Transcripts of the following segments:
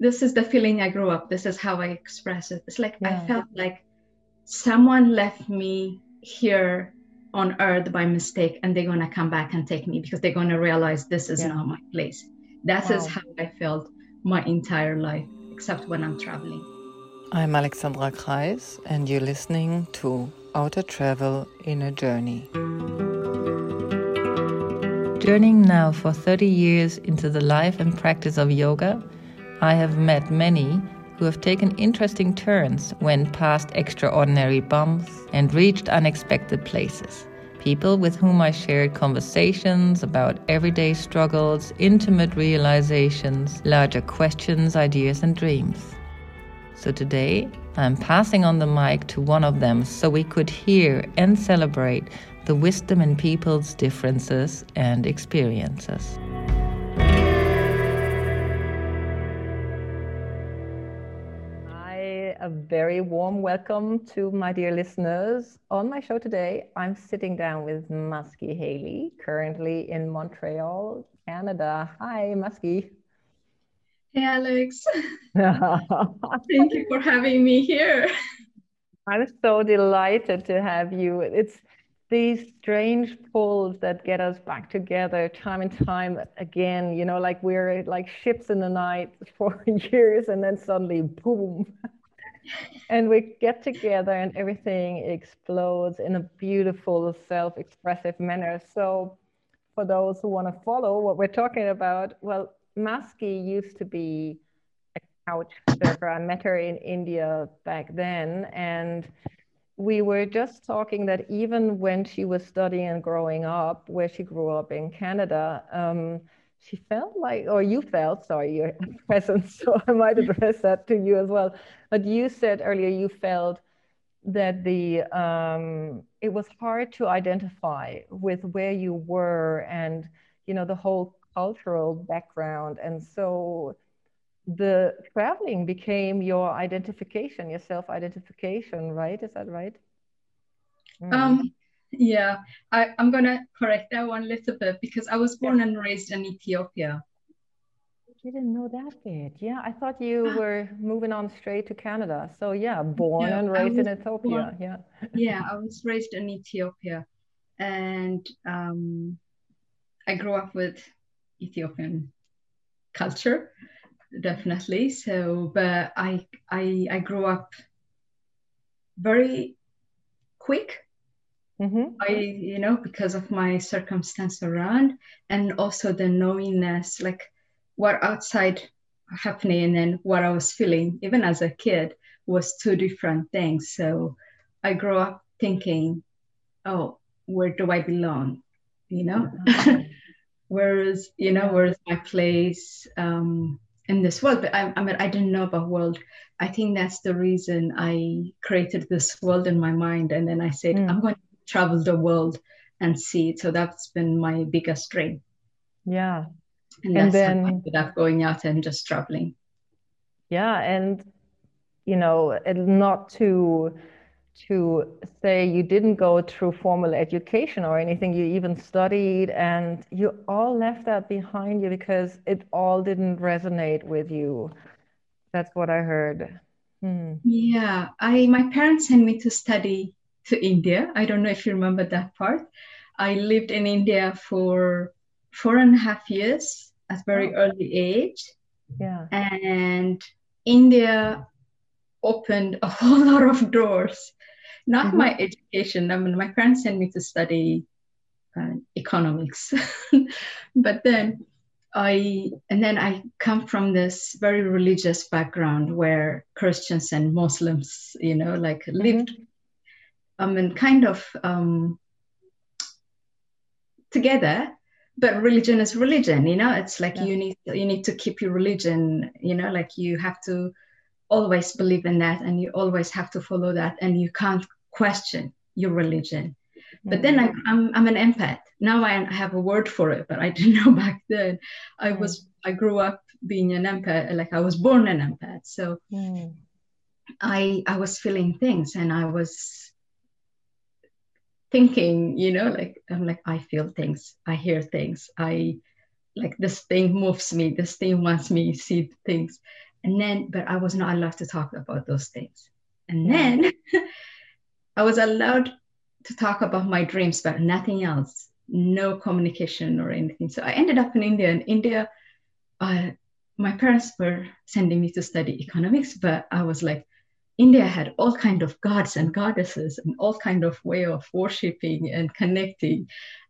this is the feeling I grew up. This is how I express it. It's like yeah. I felt like someone left me here on earth by mistake and they're going to come back and take me because they're going to realize this is yeah. not my place. That wow. is how I felt my entire life, except when I'm traveling. I'm Alexandra Kreis, and you're listening to Outer Travel Inner Journey. Journeying now for 30 years into the life and practice of yoga, I have met many who have taken interesting turns, went past extraordinary bumps, and reached unexpected places. People with whom I shared conversations about everyday struggles, intimate realizations, larger questions, ideas, and dreams. So today, I'm passing on the mic to one of them so we could hear and celebrate the wisdom in people's differences and experiences. A very warm welcome to my dear listeners. On my show today, I'm sitting down with Muskie Haley, currently in Montreal, Canada. Hi, Muskie. Hey, Alex. Thank you for having me here. I'm so delighted to have you. It's these strange pulls that get us back together time and time again, you know, like we're like ships in the night for years and then suddenly boom and we get together and everything explodes in a beautiful self-expressive manner. So for those who want to follow what we're talking about well Muskie used to be a couch surfer. I met her in india back then. And we were just talking that even when she was studying and growing up where she grew up in canada um, she felt like, or you felt, sorry, your presence, so I might address that to you as well. But you said earlier you felt that the um, it was hard to identify with where you were and you know the whole cultural background, and so the traveling became your identification, your self-identification, right? Is that right? Mm. Um, yeah, I, I'm gonna correct that one a little bit because I was born yeah. and raised in Ethiopia. I didn't know that bit. Yeah, I thought you ah. were moving on straight to Canada. So yeah, born and raised in Ethiopia. Born, yeah. yeah, I was raised in Ethiopia, and um, I grew up with Ethiopian culture, definitely. So, but I I I grew up very quick Mm-hmm. I, you know, because of my circumstance around, and also the knowingness, like what outside happening and what I was feeling, even as a kid, was two different things. So I grew up thinking, oh, where do I belong? You know, mm-hmm. where's you know, where's my place um, in this world? But I, I mean, I didn't know about world. I think that's the reason I created this world in my mind, and then I said, mm. I'm going to travel the world and see it. So that's been my biggest dream. Yeah. And, and then without going out and just traveling. Yeah. And, you know, not to to say you didn't go through formal education or anything you even studied and you all left that behind you because it all didn't resonate with you that's what i heard hmm. yeah i my parents sent me to study to India. I don't know if you remember that part. I lived in India for four and a half years at very oh. early age. Yeah. And India opened a whole lot of doors. Not mm-hmm. my education. I mean, my parents sent me to study uh, economics, but then I and then I come from this very religious background where Christians and Muslims, you know, like mm-hmm. Um, and kind of um, together but religion is religion you know? It's like yeah. you need you need to keep your religion you know? Like you have to always believe in that and you always have to follow that and you can't question your religion. But then I, am I'm, I'm an empath. Now I have a word for it but i didn't know back then. I was i grew up being an empath like i was born an empath. So mm. i i was feeling things and i was thinking, you know, like I'm like, I feel things, I hear things, I like this thing moves me, this thing wants me see things. And then, but I was not allowed to talk about those things. And then I was allowed to talk about my dreams, but nothing else, no communication or anything. So I ended up in India. And India, uh, my parents were sending me to study economics, but I was like, India had all kind of gods and goddesses and all kind of way of worshiping and connecting,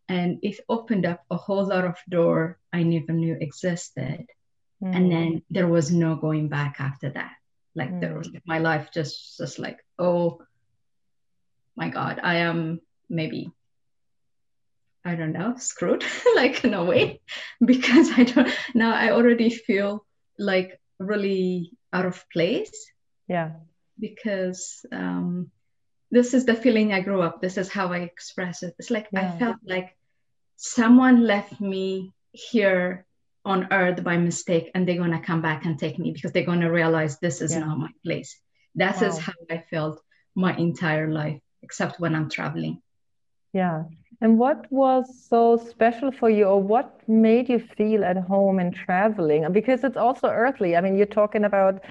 and it opened up a whole lot of door I never knew existed. Mm. And then there was no going back after that. Like mm. there was mm. my life just just like oh my god, I am maybe I don't know screwed like in a way because I don't now I already feel like really out of place. Yeah because um, this is the feeling I grew up. This is how I express it. It's like yeah. I felt like someone left me here on earth by mistake and they're going to come back and take me because they're going to realize this is yeah. not my place. That wow. is how I felt my entire life, except when I'm traveling. Yeah. And what was so special for you, or what made you feel at home in traveling? Because it's also earthly. I mean, you're talking about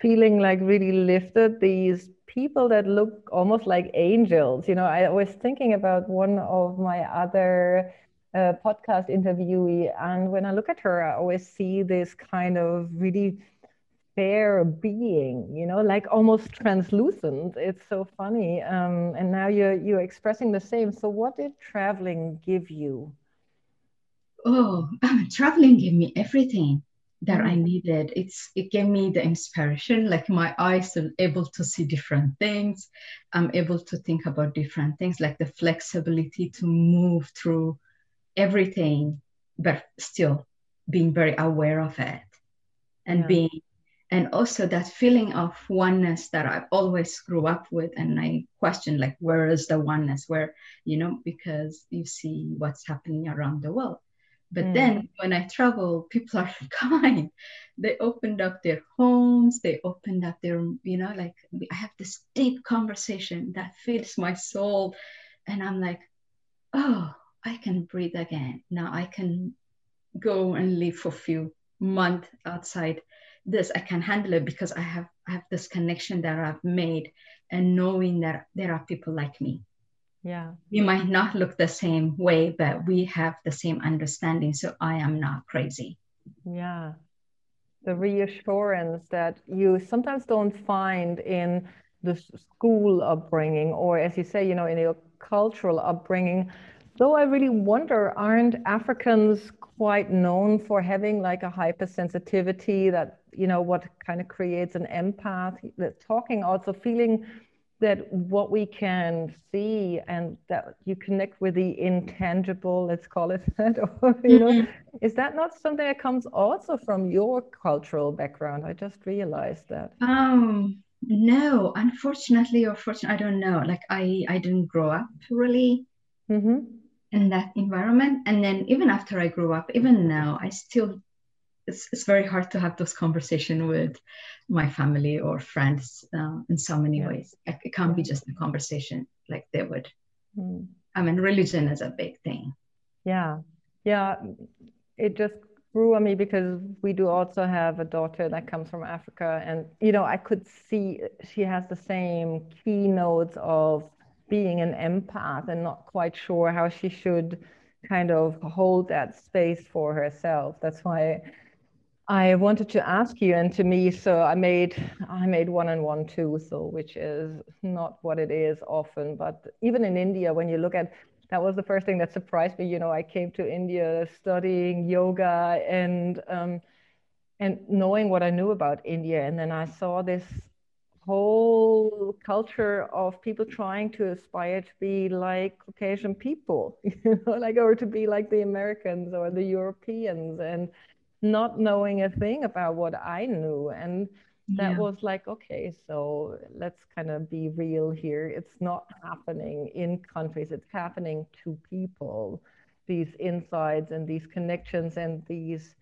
feeling like really lifted these people that look almost like angels you know? I was thinking about one of my other uh, podcast interviewee and when i look at her i always see this kind of really fair being you know? Like almost translucent. It's so funny um, and now you're you're expressing the same. So what did traveling give you? Oh traveling gave me everything that I needed. It's it gave me the inspiration, like my eyes are able to see different things. I'm able to think about different things, like the flexibility to move through everything, but still being very aware of it and yeah. being and also that feeling of oneness that I've always grew up with. And I question like where is the oneness? Where, you know, because you see what's happening around the world but mm. then when I travel, people are kind. They opened up their homes, they opened up their, you know, like I have this deep conversation that fills my soul. And I'm like, oh, I can breathe again. Now I can go and live for a few months outside this. I can handle it because I have I have this connection that I've made and knowing that there are people like me yeah. We might not look the same way but we have the same understanding so i am not crazy. Yeah. The reassurance that you sometimes don't find in the school upbringing or as you say you know in your cultural upbringing. Though i really wonder aren't africans quite known for having like a hypersensitivity that you know what kind of creates an empath? That talking also feeling that what we can see and that you connect with the intangible let's call it that or, you know mm-hmm. is that not something that comes also from your cultural background? I just realized that. Um no. Unfortunately or fortunately i don't know. Like i i didn't grow up really mm-hmm. in that environment. And then even after i grew up even now i still it's, it's very hard to have those conversations with my family or friends uh, in so many yeah. ways. It can't yeah. be just a conversation like they would. Mm. I mean, religion is a big thing. Yeah. Yeah. It just grew on me because we do also have a daughter that comes from Africa. And, you know, I could see she has the same keynotes of being an empath and not quite sure how she should kind of hold that space for herself. That's why I wanted to ask you and to me, so I made I made one and one two, so which is not what it is often, but even in India, when you look at that was the first thing that surprised me. You know, I came to India studying yoga and um, and knowing what I knew about India, and then I saw this whole culture of people trying to aspire to be like Caucasian people, you know, like or to be like the Americans or the Europeans, and not knowing a thing about what I knew. And that yeah. was like, okay, so let's kind of be real here. It's not happening in countries, it's happening to people. These insights and these connections and these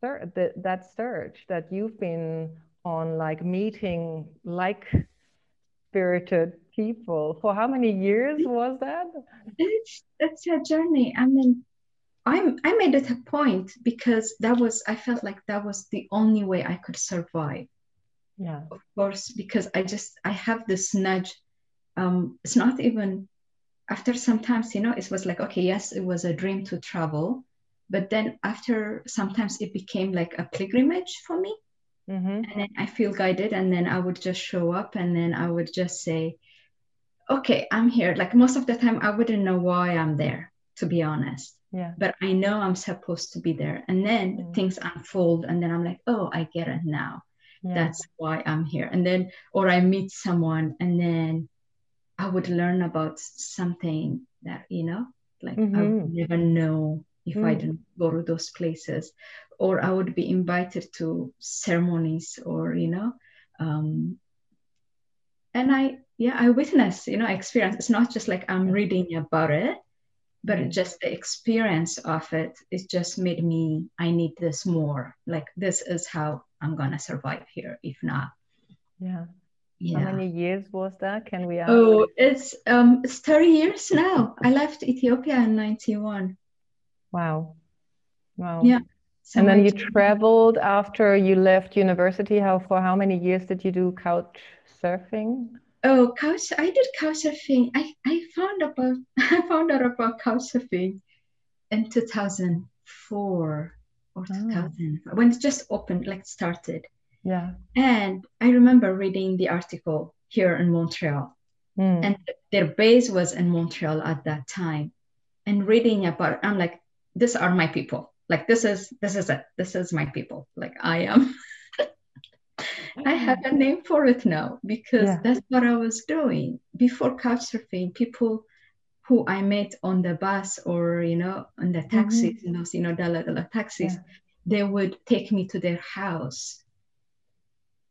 that, that search that you've been on, like meeting like spirited people. For how many years was that? It's it's a journey. I mean, I'm I made it a point because that was I felt like that was the only way I could survive. Yeah. Of course, because I just I have this nudge. Um, it's not even after sometimes, you know, it was like, okay, yes, it was a dream to travel. But then after sometimes it became like a pilgrimage for me. Mm-hmm. And then I feel guided, and then I would just show up, and then I would just say, okay, I'm here. Like most of the time, I wouldn't know why I'm there, to be honest. Yeah. But I know I'm supposed to be there. And then Mm. things unfold, and then I'm like, oh, I get it now. Yeah. That's why I'm here. And then, or I meet someone, and then I would learn about something that, you know, like I Mhm. would never know if I Mm. didn't go to those places. Or I would be invited to ceremonies or, you know, um, and I, yeah, I witness, you know, experience. It's not just like I'm reading about it, but Mm. just the experience of it, it just made me, I need this more. Like, this is how I'm going to survive here, if not. Yeah. Yeah. How many years was that? Can we ask? Oh, it's um it's 30 years now. I left Ethiopia in 91. Wow. Wow. Yeah. So And then you traveled after you left university. How for how many years did you do couch surfing? Oh, couch. I did couch surfing. I, I found about I found out about couch surfing in 2004 or Oh. 2000 when it just opened, like started. Yeah. And I remember reading the article here in Montreal, Mm. and their base was in Montreal at that time. And reading about, I'm like, these are my people. Like this is this is it. This is my people. Like I am. I have a name for it now because Yeah. that's what I was doing before couchsurfing. People who I met on the bus or you know on the mm-hmm. taxis, you know, you know, dala dala taxis, Yeah. they would take me to their house.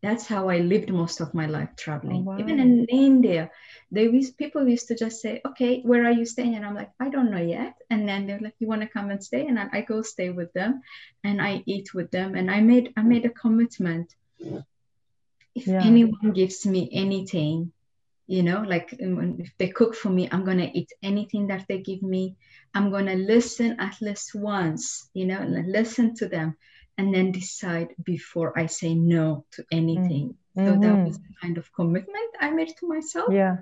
That's how I lived most of my life traveling. Oh, Even wow. in India, they used people used to just say, "Okay, where are you staying?" And I'm like, "I don't know yet." And then they're like, "You want to come and stay?" And I, I go stay with them, and I eat with them. And I made I mm. made a commitment. If Yeah. anyone gives me anything, you know, like um, if they cook for me, I'm gonna eat anything that they give me. I'm gonna listen at least once, you know, listen to them, and then decide before I say no to anything. So that Mhm. was the kind of commitment I made to myself. Yeah.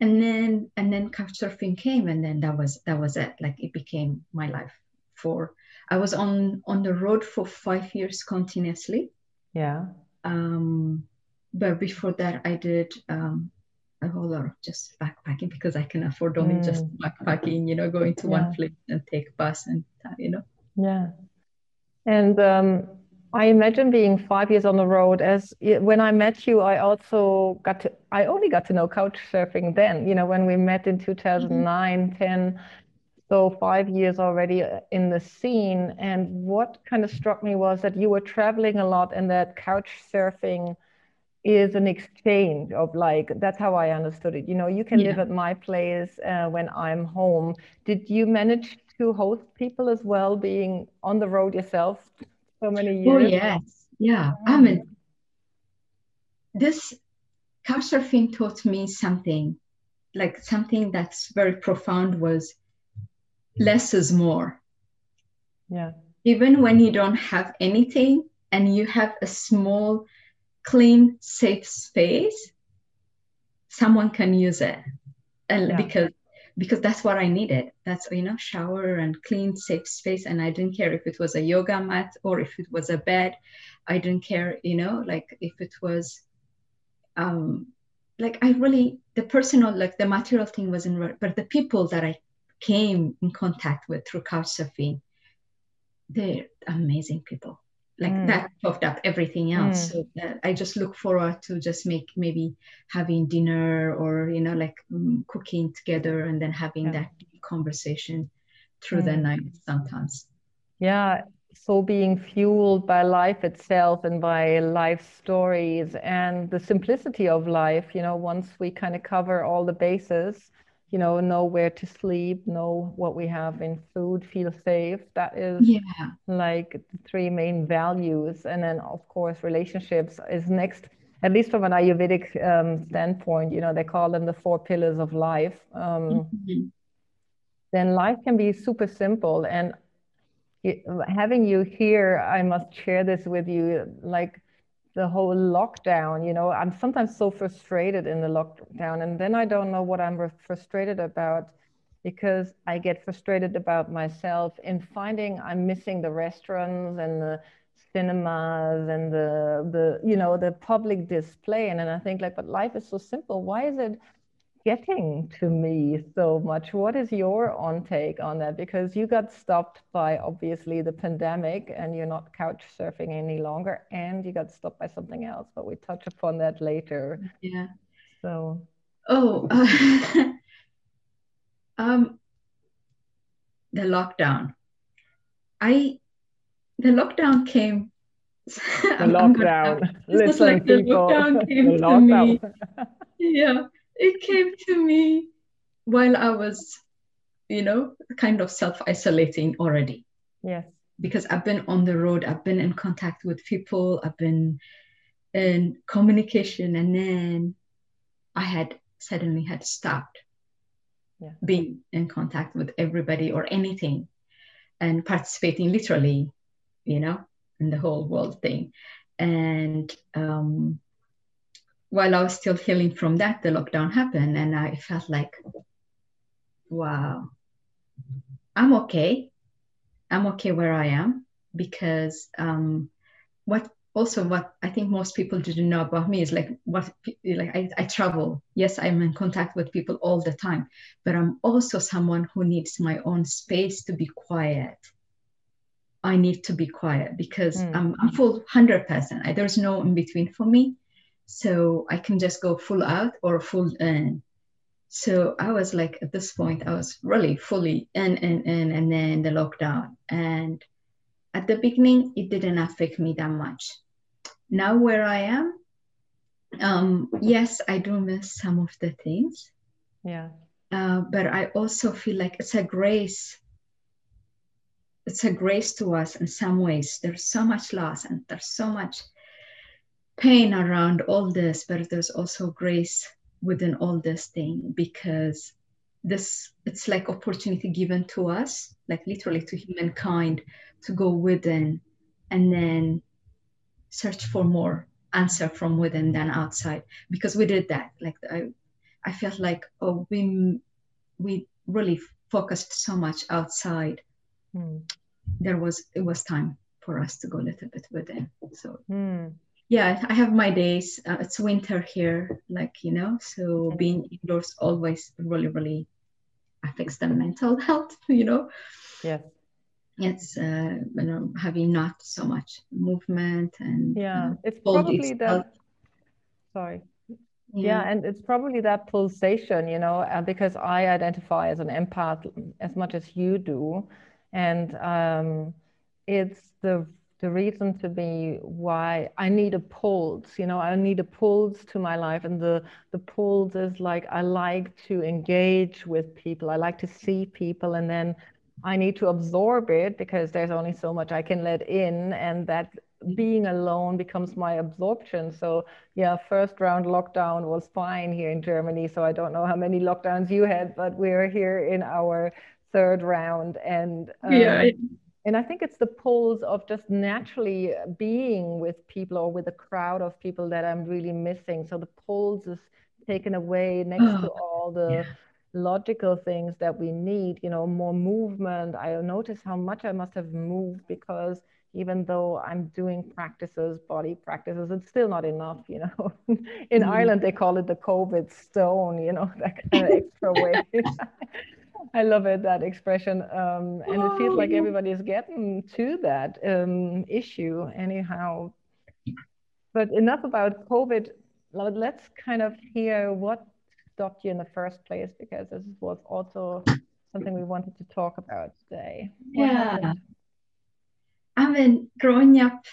And then and then couchsurfing came, and then that was that was it. Like it became my life. For I was on on the road for five years continuously. Yeah. Um, but before that, I did um, a whole lot of just backpacking because I can afford only just backpacking. You know, going to Mm. Yeah. one place and take bus and you know. Yeah. And um, I imagine being five years on the road as when I met you, I also got to, I only got to know couch surfing then, you know, when we met in 2009, 10. So five years already uh, in the scene. And what kind of struck me was that you were traveling a lot and that couch surfing is an exchange of like, that's how I understood it. You know, you can live at my place uh, when I'm home. Did you manage to host people as well, being on the road yourself so many years Oh yes, yeah. I mean, this couchsurfing taught me something, like something that's very profound was less is more. Yeah. Even when you don't have anything and you have a small, clean, safe space, someone can use it. And Yeah. because because that's what I needed. That's you know, shower and clean, safe space. And I didn't care if it was a yoga mat or if it was a bed. I didn't care, you know, like if it was um like I really the personal, like the material thing wasn't right, but the people that I came in contact with through couchsurfing, they're amazing people. Like Mm. that topped up everything else. Mm. So that I just look forward to just make maybe having dinner or you know like mm, cooking together and then having Yeah. that conversation through the Mm. night sometimes. Yeah, so being fueled by life itself and by life stories and the simplicity of life, you know, once we kind of cover all the bases, you know, know where to sleep, know what we have in food, feel safe. That is Yeah. like the three main values. And then, of course, relationships is next, at least from an Ayurvedic um, standpoint, you know, they call them the four pillars of life. Um, Mhm. then life can be super simple. And having you here, I must share this with you. Like the whole lockdown, you know, I'm sometimes so frustrated in the lockdown, and then I don't know what I'm frustrated about because I get frustrated about myself in finding I'm missing the restaurants and the cinemas and the the you know the public display and then I think like but life is so simple. Why is it getting to me so much what is your on take on that because you got stopped by obviously the pandemic and you're not couch surfing any longer and you got stopped by something else but we touch upon that later yeah so oh uh, um, the lockdown. I the lockdown came. The lockdown. Listen, like the people. lockdown came the to lockdown. me. yeah, it came to me while I was, you know, kind of self isolating already. Yes. Because I've been on the road, I've been in contact with people, I've been in communication, and then I had suddenly had stopped yeah. being in contact with everybody or anything and participating literally, you know, in the whole world thing. And um, while I was still healing from that, the lockdown happened, and I felt like, wow, I'm okay. I'm okay where I am because um, what also what I think most people didn't know about me is like what like I, I travel. Yes, I'm in contact with people all the time, but I'm also someone who needs my own space to be quiet. I need to be quiet because mm. I'm, I'm full hundred percent. There's no in between for me, so I can just go full out or full in. So I was like at this point, I was really fully in and in, and then the lockdown. And at the beginning it didn't affect me that much. Now where i am um, yes i do miss some of the things. Yeah. Uh, but i also feel like it's a grace it's a grace to us in some ways. There's so much loss and there's so much pain around all this but there's also grace within all this thing because this it's like opportunity given to us like literally to humankind to go within and then search for more answer from within than outside because we did that like i i felt like oh we we really focused so much outside mm. there was it was time for us to go a little bit within so mm. Yeah i have my days. Uh, it's winter here like you know so being indoors always really really affects the mental health you know? Yes. It's uh, you know having not so much movement and yeah uh, it's probably that sorry. Yeah. yeah. and it's probably that pulsation you know uh, because i identify as an empath as much as you do. And um, it's the the reason to be why I need a pulse, you know, I need a pulse to my life. And the, the pulse is like, I like to engage with people. I like to see people and then I need to absorb it because there's only so much I can let in, and that being alone becomes my absorption. So, yeah, first round lockdown was fine here in Germany. So, I don't know how many lockdowns you had, but we're here in our third round. And um, yeah. And I think it's the pulse of just naturally being with people or with a crowd of people that I'm really missing. So the pulse is taken away next oh, to all the yeah logical things that we need, you know, more movement. I notice how much I must have moved because even though I'm doing practices, body practices, it's still not enough, you know. In mm. Ireland, they call it the COVID stone, you know, that kind of extra weight. I love it, that expression. Um, and it feels like oh. everybody is getting to that um, issue anyhow. But enough about COVID. Let's kind of hear what stopped you in the first place because this was also something we wanted to talk about today. yeah. I mean, growing up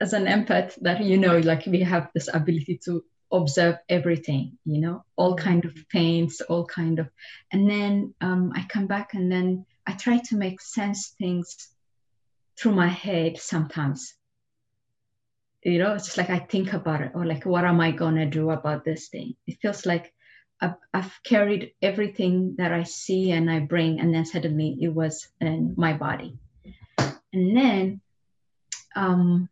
as an empath, that you know, like we have this ability to observe everything, you know, all mm-hmm. kind of pains, all kind of, and then um, I come back and then I try to make sense things through my head sometimes you know it's just like i think about it or like what am i going to do about this thing it feels like I've, I've, carried everything that I see and I bring, and then suddenly it was in my body. And then, um,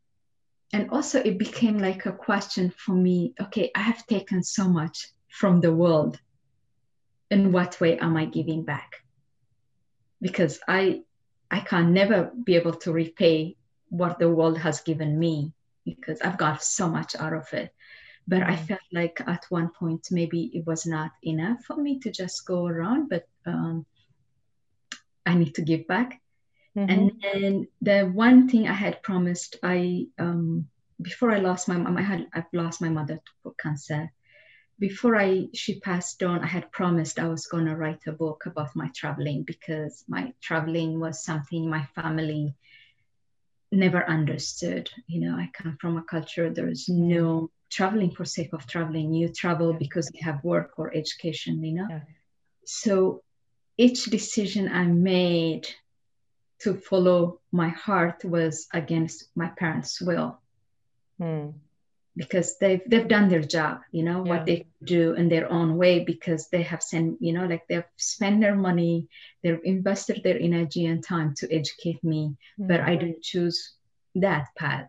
and also it became like a question for me okay, I have taken so much from the world. In what way am I giving back? Because I, I can never be able to repay what the world has given me because I've got so much out of it but I mm. felt like at one point maybe it was not enough for me to just go around, but um, I need to give back. Mm-hmm. And then the one thing I had promised, I um, before I lost my mom, I had I've lost my mother to cancer. Before I she passed on, I had promised I was gonna write a book about my traveling because my traveling was something my family never understood. You know, I come from a culture there is no traveling for sake of traveling you travel because you have work or education you know yeah. so each decision i made to follow my heart was against my parents will hmm. because they've they've done their job you know yeah. what they do in their own way because they have sent you know like they've spent their money they've invested their energy and time to educate me hmm. but i didn't choose that path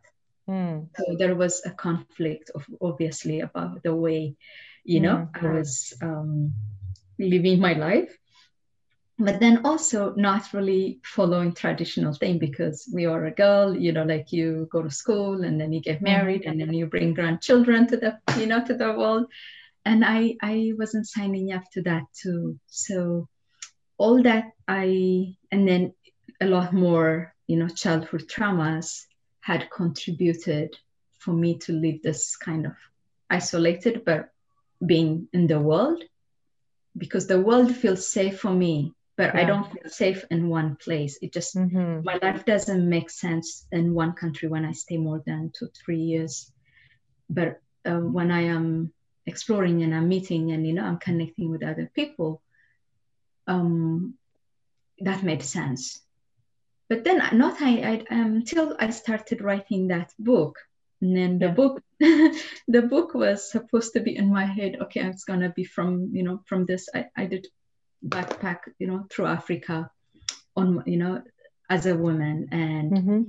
Mm. So there was a conflict of obviously about the way, you know, mm. I was um, living my life. But then also not really following traditional thing because we are a girl, you know, like you go to school and then you get married mm. and then you bring grandchildren to the, you know, to the world. And I I wasn't signing up to that too. So all that I and then a lot more, you know, childhood traumas had contributed for me to live this kind of isolated but being in the world because the world feels safe for me but yeah. i don't feel safe in one place it just mm-hmm. my life doesn't make sense in one country when i stay more than two three years but um, when i am exploring and i'm meeting and you know i'm connecting with other people um, that made sense but then not I, I until I started writing that book. And then the yeah. book, the book was supposed to be in my head. Okay, it's gonna be from you know from this. I, I did backpack you know through Africa, on you know as a woman and. Mm-hmm.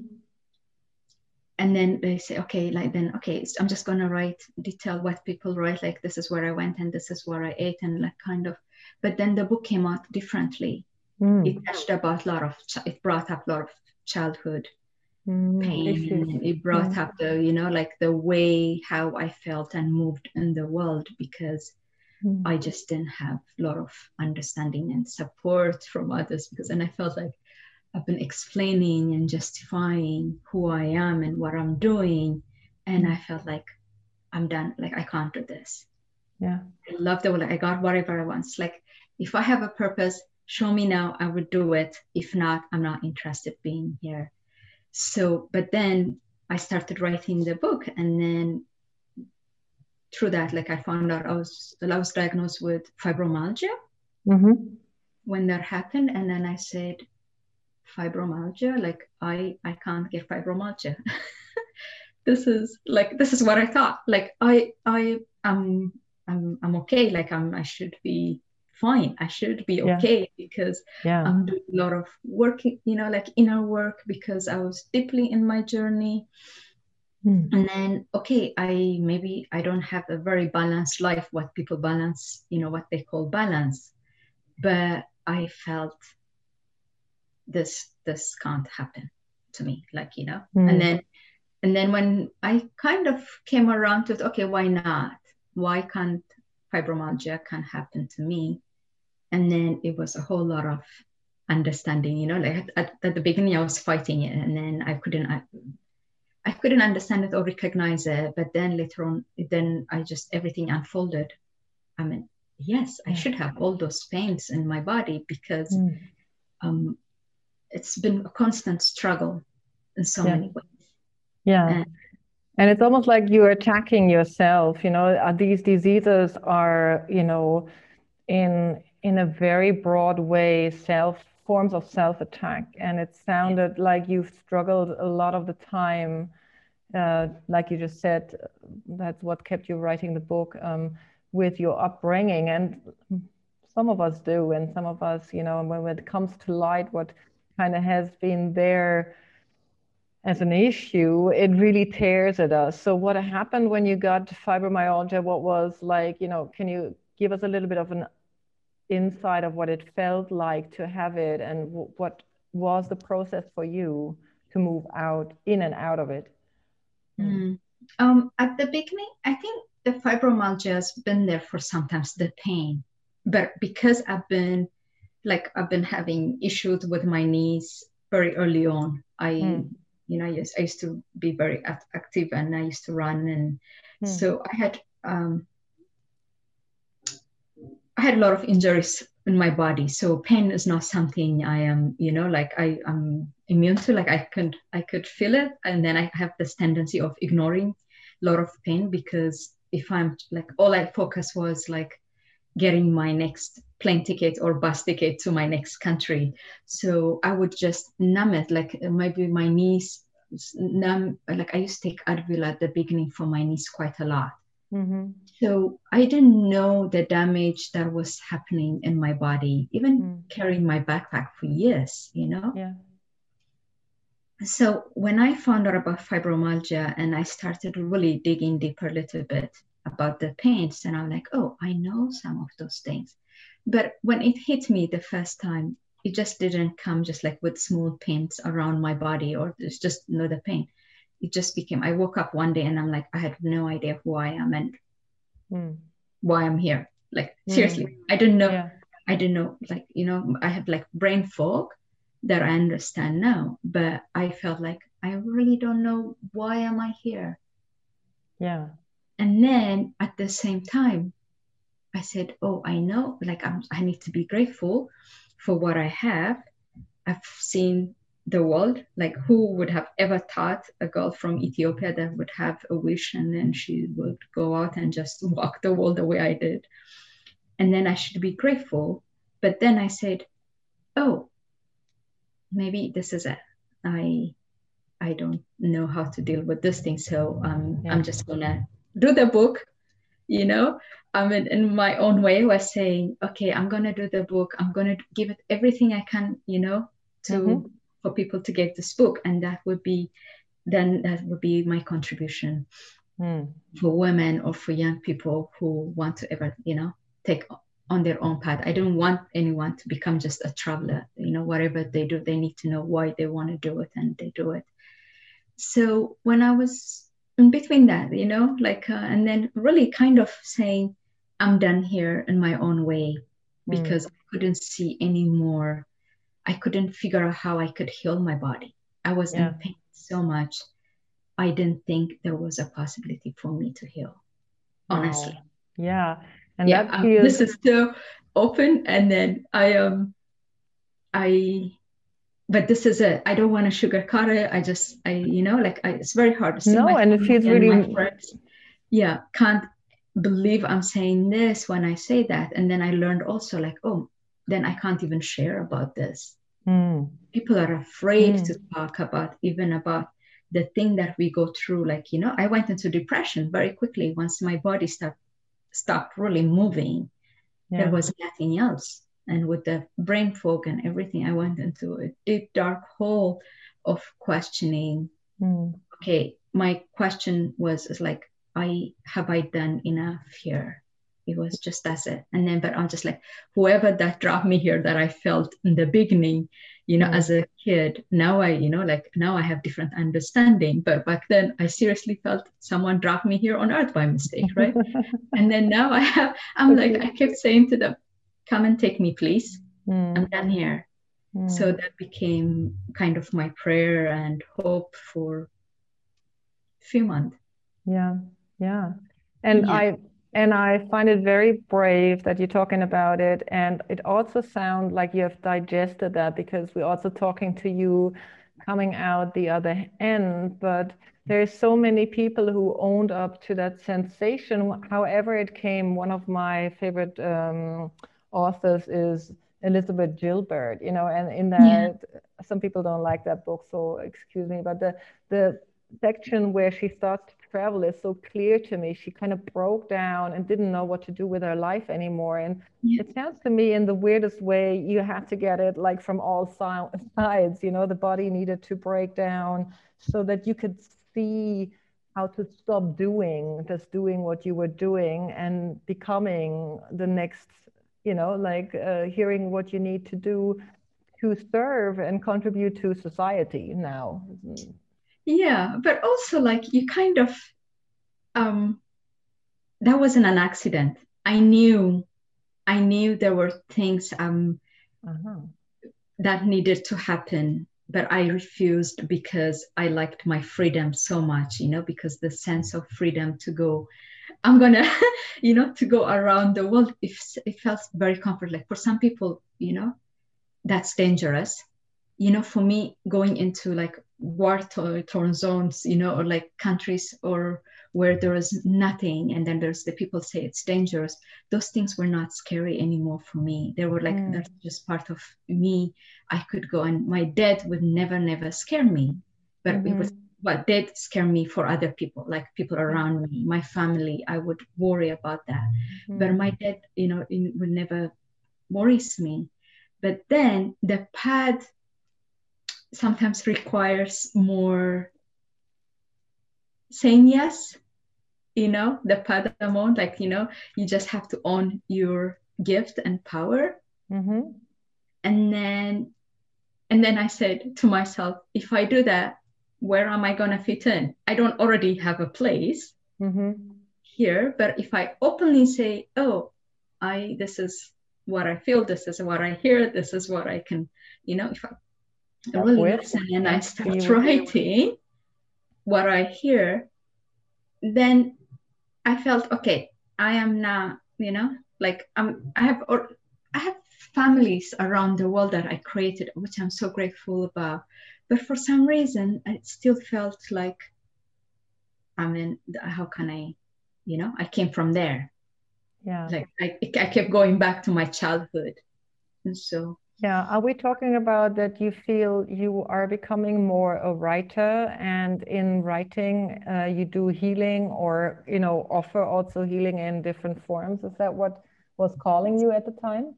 And then they say, okay, like then, okay, I'm just gonna write detail what people write, like this is where I went and this is where I ate, and like kind of. But then the book came out differently Mm. It touched about a lot of, it brought up a lot of childhood mm. pain. It brought mm. up the, you know, like the way how I felt and moved in the world because mm. I just didn't have a lot of understanding and support from others because, and I felt like I've been explaining and justifying who I am and what I'm doing. And. I felt like I'm done. Like I can't do this. Yeah. I love the way like, I got whatever I want. It's like if I have a purpose, show me now i would do it if not i'm not interested being here so but then i started writing the book and then through that like i found out i was i was diagnosed with fibromyalgia. Mm-hmm. when that happened and then i said fibromyalgia? Like i i can't get fibromyalgia. This is like this is what i thought. Like i i am I'm, I'm okay. Like i'm i should be fine. I should be okay yeah. because yeah. i'm doing a lot of work you know like inner work because i was deeply in my journey mm. and then okay i maybe i don't have a very balanced life what people balance you know what they call balance but i felt this this can't happen to me like you know mm. and then and then when i kind of came around to it okay why not why can't fibromyalgia can happen to me and then it was a whole lot of understanding you know like at, at, the beginning i was fighting it and then i couldn't I, I couldn't understand it or recognize it but then later on then i just everything unfolded i mean yes i should have all those pains in my body because mm. um, it's been a constant struggle in so yeah. many ways yeah and, and it's almost like you're attacking yourself you know uh, these diseases are you know in in a very broad way self forms of self attack and it sounded like you've struggled a lot of the time. Uh, like you just said that's what kept you writing the book um, with your upbringing and some of us do and some of us you know when it comes to light what kind of has been there as an issue it really tears at us. So what happened when you got fibromyalgia? What was like you know can you give us a little bit of an insight of what it felt like to have it and what was the process for you to move out in and out of it mm. um, at the beginning i think the fibromyalgia has been there for sometimes the pain but because i've been like i've been having issues with my knees very early on i mm. you know yes i used to be very active and i used to run and mm. so i had um, I had a lot of injuries in my body, so pain is not something I am, you know, like I am immune to. Like I could, I could feel it, and then I have this tendency of ignoring a lot of pain because if I'm like all I focus was like getting my next plane ticket or bus ticket to my next country, so I would just numb it. Like uh, maybe my knees numb. Like I used to take Advil at the beginning for my knees quite a lot Mm-hmm. So I didn't know the damage that was happening in my body, even mm. carrying my backpack for years, you know? Yeah. So when I found out about fibromyalgia and I started really digging deeper a little bit about the pains, and I'm like, oh, I know some of those things. But when it hit me the first time, it just didn't come just like with small pains around my body or it's just another pain it just became i woke up one day and i'm like i had no idea who i am and mm. why i'm here like mm. seriously i didn't know yeah. i didn't know like you know i have like brain fog that i understand now but i felt like i really don't know why am i here yeah and then at the same time i said oh i know like I'm, i need to be grateful for what i have i've seen the world. Like, who would have ever thought a girl from Ethiopia that would have a wish and then she would go out and just walk the world the way I did? And then I should be grateful. But then I said, oh, maybe this is it. I I don't know how to deal with this thing. So um, yeah. I'm just gonna do the book, you know. I mean, in my own way, was saying, okay, I'm gonna do the book. I'm gonna give it everything I can, you know, to mm-hmm for people to get this book and that would be then that would be my contribution mm. for women or for young people who want to ever you know take on their own path i don't want anyone to become just a traveler you know whatever they do they need to know why they want to do it and they do it so when i was in between that you know like uh, and then really kind of saying i'm done here in my own way hmm. because mm. i couldn't see any more I couldn't figure out how I could heal my body. I was yeah. in pain so much. I didn't think there was a possibility for me to heal. Honestly. Oh, yeah. And yeah, um, feels... this is so open. And then I um I but this is a I don't want to sugarcoat it. I just I you know like I, it's very hard to see. No, and it feels really my friends, yeah can't believe I'm saying this when I say that. And then I learned also like oh then I can't even share about this. Mm. People are afraid mm. to talk about even about the thing that we go through. Like, you know, I went into depression very quickly once my body stopped stopped really moving. Yeah. There was nothing else. And with the brain fog and everything, I went into a deep dark hole of questioning. Mm. Okay, my question was is like, I have I done enough here? It was just that's it and then but i'm just like whoever that dropped me here that i felt in the beginning you know mm. as a kid now i you know like now i have different understanding but back then i seriously felt someone dropped me here on earth by mistake right and then now i have i'm okay. like i kept saying to them come and take me please mm. i'm done here mm. so that became kind of my prayer and hope for a few months yeah yeah and yeah. i and I find it very brave that you're talking about it. And it also sounds like you have digested that because we're also talking to you coming out the other end. But there's so many people who owned up to that sensation, however it came. One of my favorite um, authors is Elizabeth Gilbert, you know, and in that yeah. some people don't like that book, so excuse me, but the the section where she starts to travel is so clear to me. She kind of broke down and didn't know what to do with her life anymore. And yeah. it sounds to me, in the weirdest way, you had to get it like from all sides. You know, the body needed to break down so that you could see how to stop doing, just doing what you were doing and becoming the next, you know, like uh, hearing what you need to do to serve and contribute to society now. Yeah, but also like you kind of, um, that wasn't an accident. I knew, I knew there were things um, uh-huh. that needed to happen, but I refused because I liked my freedom so much, you know, because the sense of freedom to go, I'm gonna, you know, to go around the world, it, it felt very comfortable. Like for some people, you know, that's dangerous you know for me going into like war torn zones you know or like countries or where there is nothing and then there's the people say it's dangerous. Those things were not scary anymore for me. They were like mm. that's just part of me. I could go and my dad would never never scare me. But mm-hmm. it was what did scare me for other people like people around me my family. I would worry about that. Mm-hmm. but my dad you know it would never worries me. But then the pad sometimes requires more saying yes you know the pad amount like you know you just have to own your gift and power mm-hmm. and then and then i said to myself if i do that where am i going to fit in i don't already have a place mm-hmm. here but if i openly say oh i this is what I feel, this is what I hear, this is what I can, you know, if I really listen and I start writing what I hear, then I felt okay. I am now, you know, like I'm. I have or I have families around the world that I created, which I'm so grateful about. But for some reason, it still felt like, I mean, how can I, you know, I came from there yeah like I, I kept going back to my childhood and so yeah are we talking about that you feel you are becoming more a writer and in writing uh, you do healing or you know offer also healing in different forms? Is that what was calling you at the time?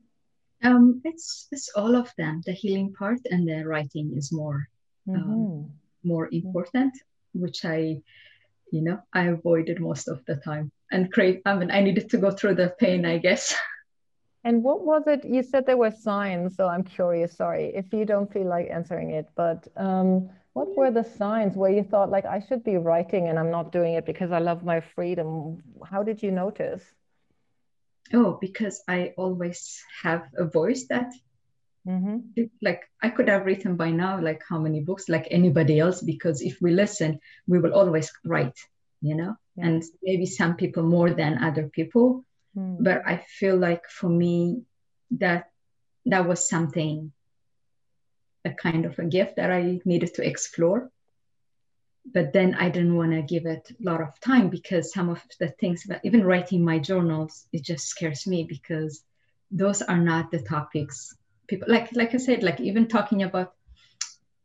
Um it's it's all of them. The healing part and the writing is more um, mm-hmm. um, more important which i you know i avoided most of the time. And create i mean i needed to go through the pain i guess and what was it you said there were signs so i'm curious sorry if you don't feel like answering it but um, what were the signs where you thought like i should be writing and i'm not doing it because i love my freedom how did you notice oh because i always have a voice that mm-hmm. like i could have written by now like how many books like anybody else because if we listen we will always write you know yeah. and maybe some people more than other people mm. but i feel like for me that that was something a kind of a gift that i needed to explore but then i didn't want to give it a lot of time because some of the things about even writing my journals it just scares me because those are not the topics people like like i said like even talking about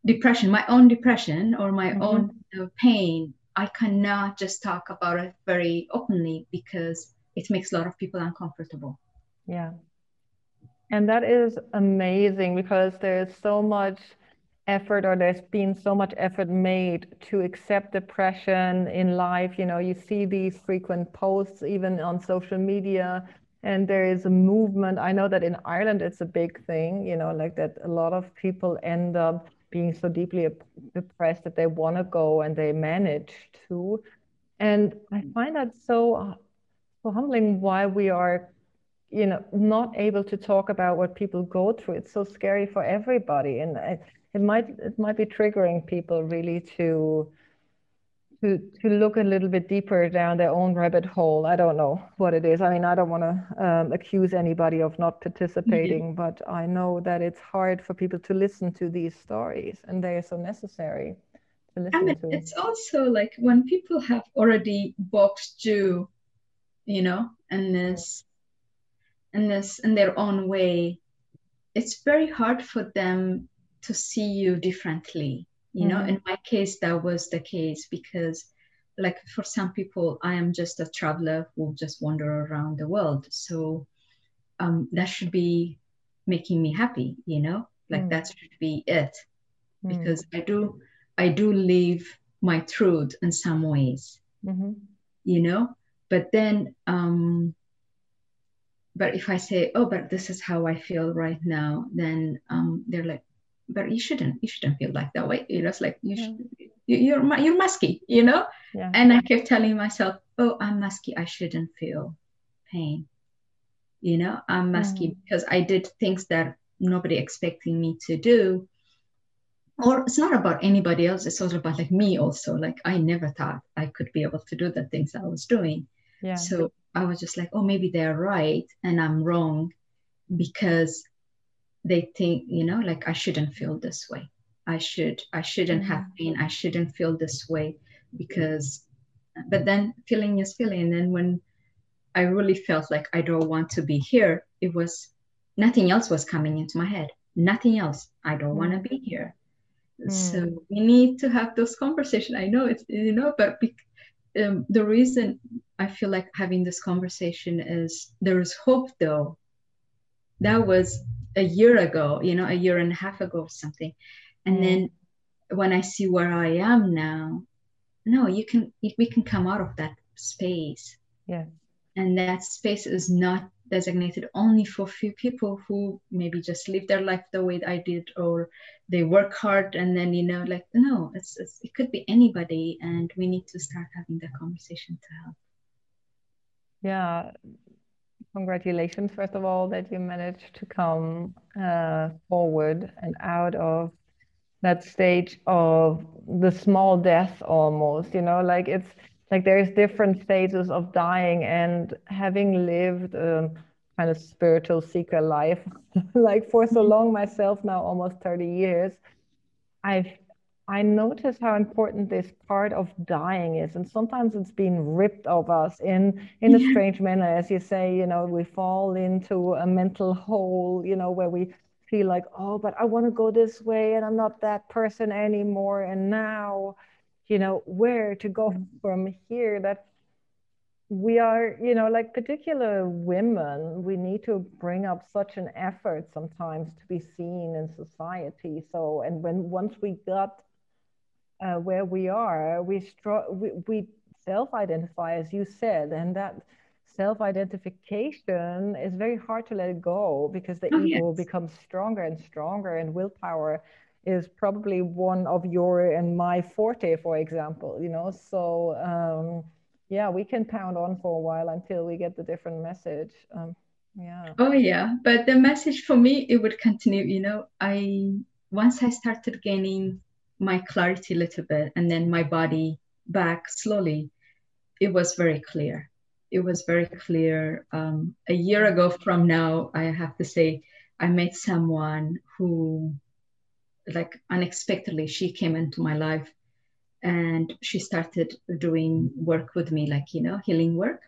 depression my own depression or my mm-hmm. own uh, pain I cannot just talk about it very openly because it makes a lot of people uncomfortable. Yeah. And that is amazing because there's so much effort or there's been so much effort made to accept depression in life. You know, you see these frequent posts even on social media and there is a movement. I know that in Ireland it's a big thing, you know, like that a lot of people end up being so deeply depressed that they want to go and they manage to. And I find that so so humbling why we are you know not able to talk about what people go through it's so scary for everybody and it, it might it might be triggering people really to to to look a little bit deeper down their own rabbit hole. I don't know what it is. I mean, I don't want to um, accuse anybody of not participating, mm-hmm. but I know that it's hard for people to listen to these stories, and they are so necessary to listen mean, to. It's also like when people have already boxed you, you know, in this, in this, in their own way. It's very hard for them to see you differently you know mm-hmm. in my case that was the case because like for some people i am just a traveler who just wander around the world so um, that should be making me happy you know like mm. that should be it mm. because i do i do live my truth in some ways mm-hmm. you know but then um but if i say oh but this is how i feel right now then um they're like but you shouldn't you shouldn't feel like that way you know it's like you yeah. should you're you're musky you know yeah. and i kept telling myself oh i'm musky i shouldn't feel pain you know i'm musky mm. because i did things that nobody expecting me to do or it's not about anybody else it's also about like me also like i never thought i could be able to do the things i was doing yeah. so i was just like oh maybe they're right and i'm wrong because they think you know like i shouldn't feel this way. I should i shouldn't have mm-hmm. pain i shouldn't feel this way because but then feeling is feeling. And when i really felt like i don't want to be here it was nothing else was coming into my head. Nothing else. I don't want to be here. Mm. so we need to have those conversations. I know it's you know but be, um, the reason i feel like having this conversation is there is hope though. That was a year ago you know a year and a half ago or something. And mm. then when i see where i am now no you can we can come out of that space. Yeah. And that space is not designated only for few people who maybe just live their life the way I did, or they work hard and then you know, like no, it's, it's it could be anybody, and we need to start having that conversation to help. Yeah, congratulations first of all that you managed to come uh, forward and out of that stage of the small death almost. You know, like it's like there's different stages of dying and having lived a kind of spiritual seeker life like for so mm-hmm. long myself now almost 30 years i've i notice how important this part of dying is. And sometimes it's being ripped of us in in a strange manner. As you say you know we fall into a mental hole you know where we feel like oh but i want to go this way and i'm not that person anymore. And now you know where to go from here that we are you know like particular women we need to bring up such an effort sometimes to be seen in society so and when once we got uh, where we are we, str- we, we self-identify as you said and that self-identification is very hard to let it go because the oh, ego yes. becomes stronger and stronger and willpower is probably one of your and my forte, for example, you know. So um, yeah, we can pound on for a while until we get the different message. Um, yeah. Oh yeah, but the message for me it would continue. You know, I once I started gaining my clarity a little bit, and then my body back slowly, it was very clear. It was very clear. Um, a year ago from now, I have to say, I met someone who like unexpectedly she came into my life and she started doing work with me like you know healing work.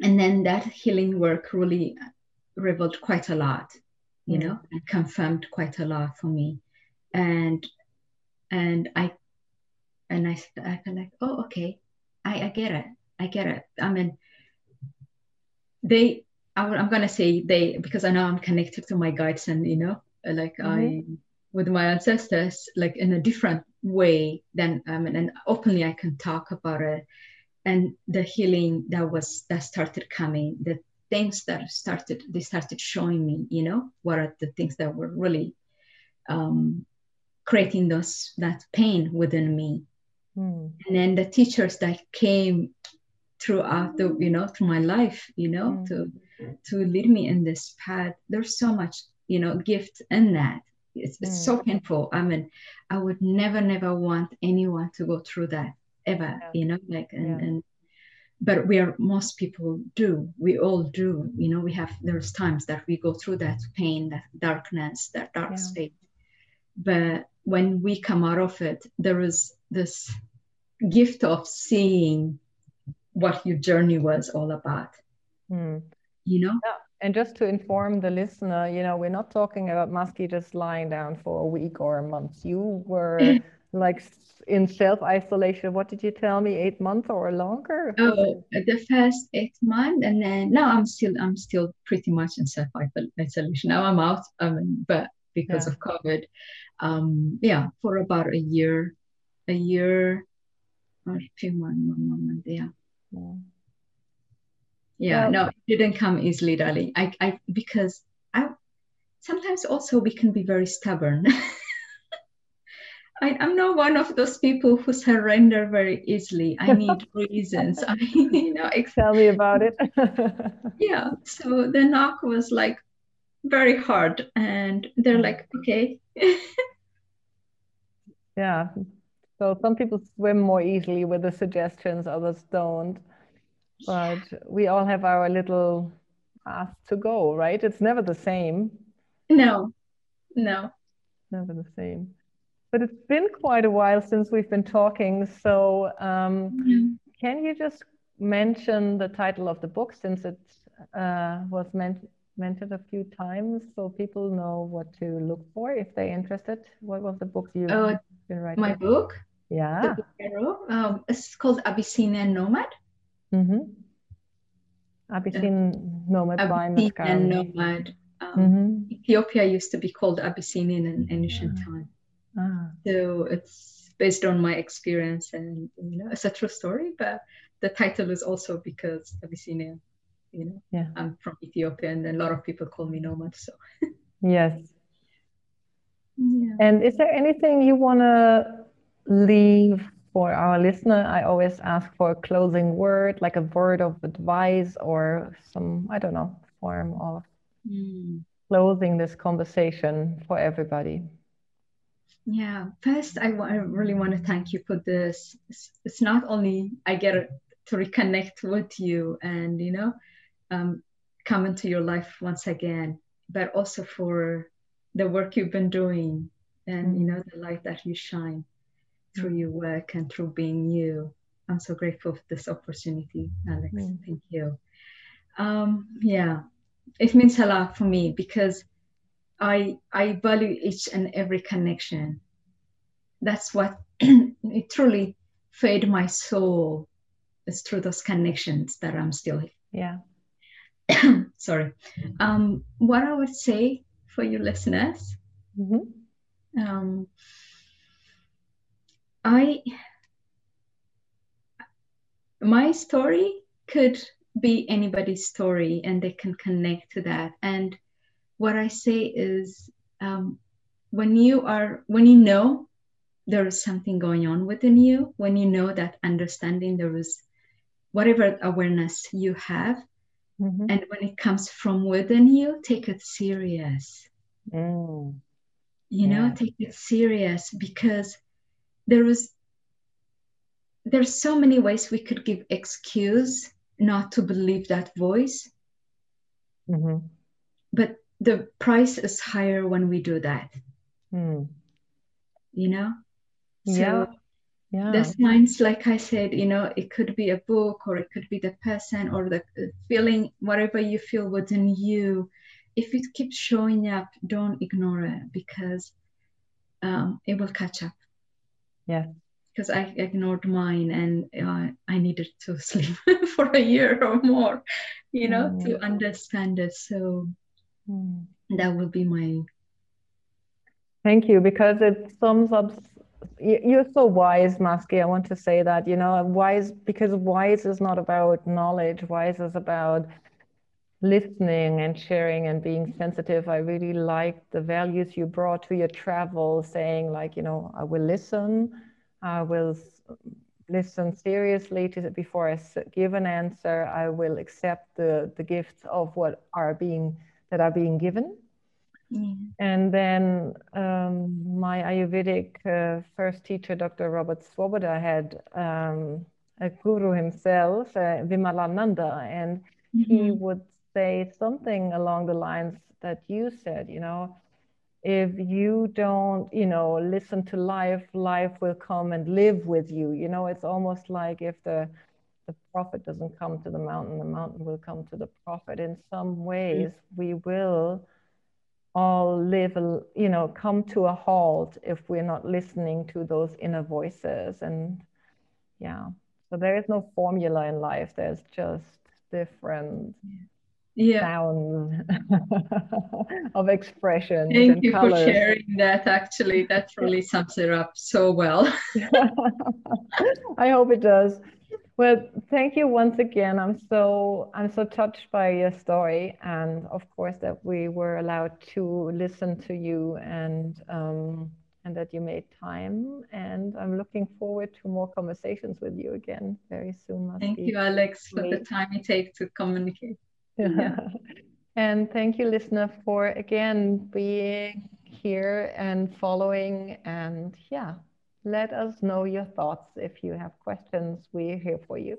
And then that healing work really revealed quite a lot you know and confirmed quite a lot for me. And and i and i i felt like oh okay i i get it. I get it. I mean they i'm gonna say they because i know i'm connected to my guides and you know like mm-hmm. I with my ancestors like in a different way than um, and openly I can talk about it and the healing that was that started coming the things that started they started showing me you know what are the things that were really um, creating those that pain within me mm. and then the teachers that came throughout the you know through my life you know mm. to to lead me in this path there's so much you know gift in that it's, it's so mm. painful i mean i would never never want anyone to go through that ever yeah. you know like and, yeah. and but where most people do we all do you know we have there's times that we go through that pain that darkness that dark yeah. state but when we come out of it there is this gift of seeing what your journey was all about mm. you know and just to inform the listener, you know, we're not talking about Musky just lying down for a week or a month. You were like in self isolation. What did you tell me? Eight months or longer? Oh, the first eight months, and then now I'm still I'm still pretty much in self isolation. Now I'm out, um, but because yeah. of COVID, um, yeah, for about a year, a year or a few months, one month, yeah. yeah. Yeah, um, no, it didn't come easily, darling. I, I, because I, sometimes also we can be very stubborn. I, am not one of those people who surrender very easily. I need reasons. I, you know, tell me about it. yeah. So the knock was like very hard, and they're like, okay. yeah. So some people swim more easily with the suggestions, others don't. But we all have our little path to go, right? It's never the same. No, no. Never the same. But it's been quite a while since we've been talking. So, um, mm-hmm. can you just mention the title of the book since it uh, was meant, mentioned a few times so people know what to look for if they're interested? What was the book you've uh, been writing? My book? Yeah. Book um, it's called Abyssinian Nomad. Mm-hmm. Abyssinian Nomad Abyssinian by Nomad. Um, mm-hmm. Ethiopia used to be called Abyssinian in ancient yeah. time. Ah. So it's based on my experience and you know it's a true story, but the title is also because Abyssinia, you know, yeah. I'm from Ethiopia and a lot of people call me nomad. So yes. Yeah. And is there anything you want to leave for our listener? I always ask for a closing word, like a word of advice or some, I don't know, form of mm. closing this conversation for everybody. Yeah, first I, I really want to thank you for this. It's, it's not only I get to reconnect with you and you know um, come into your life once again, but also for the work you've been doing and you know the light that you shine through your work and through being you. I'm so grateful for this opportunity, Alex. Mm. Thank you. Um, yeah, it means a lot for me because I I value each and every connection. That's what it truly fed my soul. It's through those connections that I'm still here. yeah. Sorry. Um, what I would say for you listeners, mm-hmm. um, I my story could be anybody's story, and they can connect to that. And what I say is um, when you are when you know there is something going on within you, when you know that understanding there is whatever awareness you have, mm-hmm. and when it comes from within you, take it serious. Mm. You know, take it serious because there is there's so many ways we could give excuse not to believe that voice. Mm-hmm. But the price is higher when we do that. Mm. You know? So yeah. Yeah. The signs, like I said, you know, it could be a book or it could be the person or the feeling, whatever you feel within you. If it keeps showing up, don't ignore it because um, it will catch up. Yeah. Because I ignored mine and uh, I needed to sleep for a year or more, you know, mm. to understand it. So Mm. That would be my. Thank you, because it sums up. You're so wise, Maski. I want to say that, you know, wise, because wise is not about knowledge, wise is about listening and sharing and being sensitive. I really like the values you brought to your travel, saying, like, you know, I will listen, I will listen seriously to before I give an answer. I will accept the the gifts of what are being that are being given. Mm. And then um, my Ayurvedic uh, first teacher, Dr. Robert Svoboda, had um, a guru himself, uh, Vimalananda, and mm-hmm. he would say something along the lines that you said, you know, if you don't, you know, listen to life, life will come and live with you. You know, it's almost like if the the prophet doesn't come to the mountain, the mountain will come to the prophet. In some ways, mm. we will all live, you know, come to a halt if we're not listening to those inner voices. And yeah, so there is no formula in life. There's just different yeah. Sounds of expression. Thank you colors. for sharing that. Actually, that really sums it up so well. I hope it does. Well, thank you once again. I'm so I'm so touched by your story, and of course that we were allowed to listen to you and um, and that you made time. And I'm looking forward to more conversations with you again very soon. Thank you, Alex, for the time you take to communicate. Yeah. and thank you, listener, for again being here and following. And yeah, let us know your thoughts. If you have questions, we're here for you.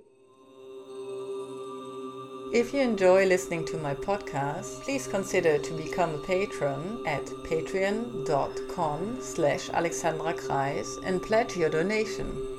If you enjoy listening to my podcast, please consider to become a patron at patreon.com slash alexandra kreis and pledge your donation.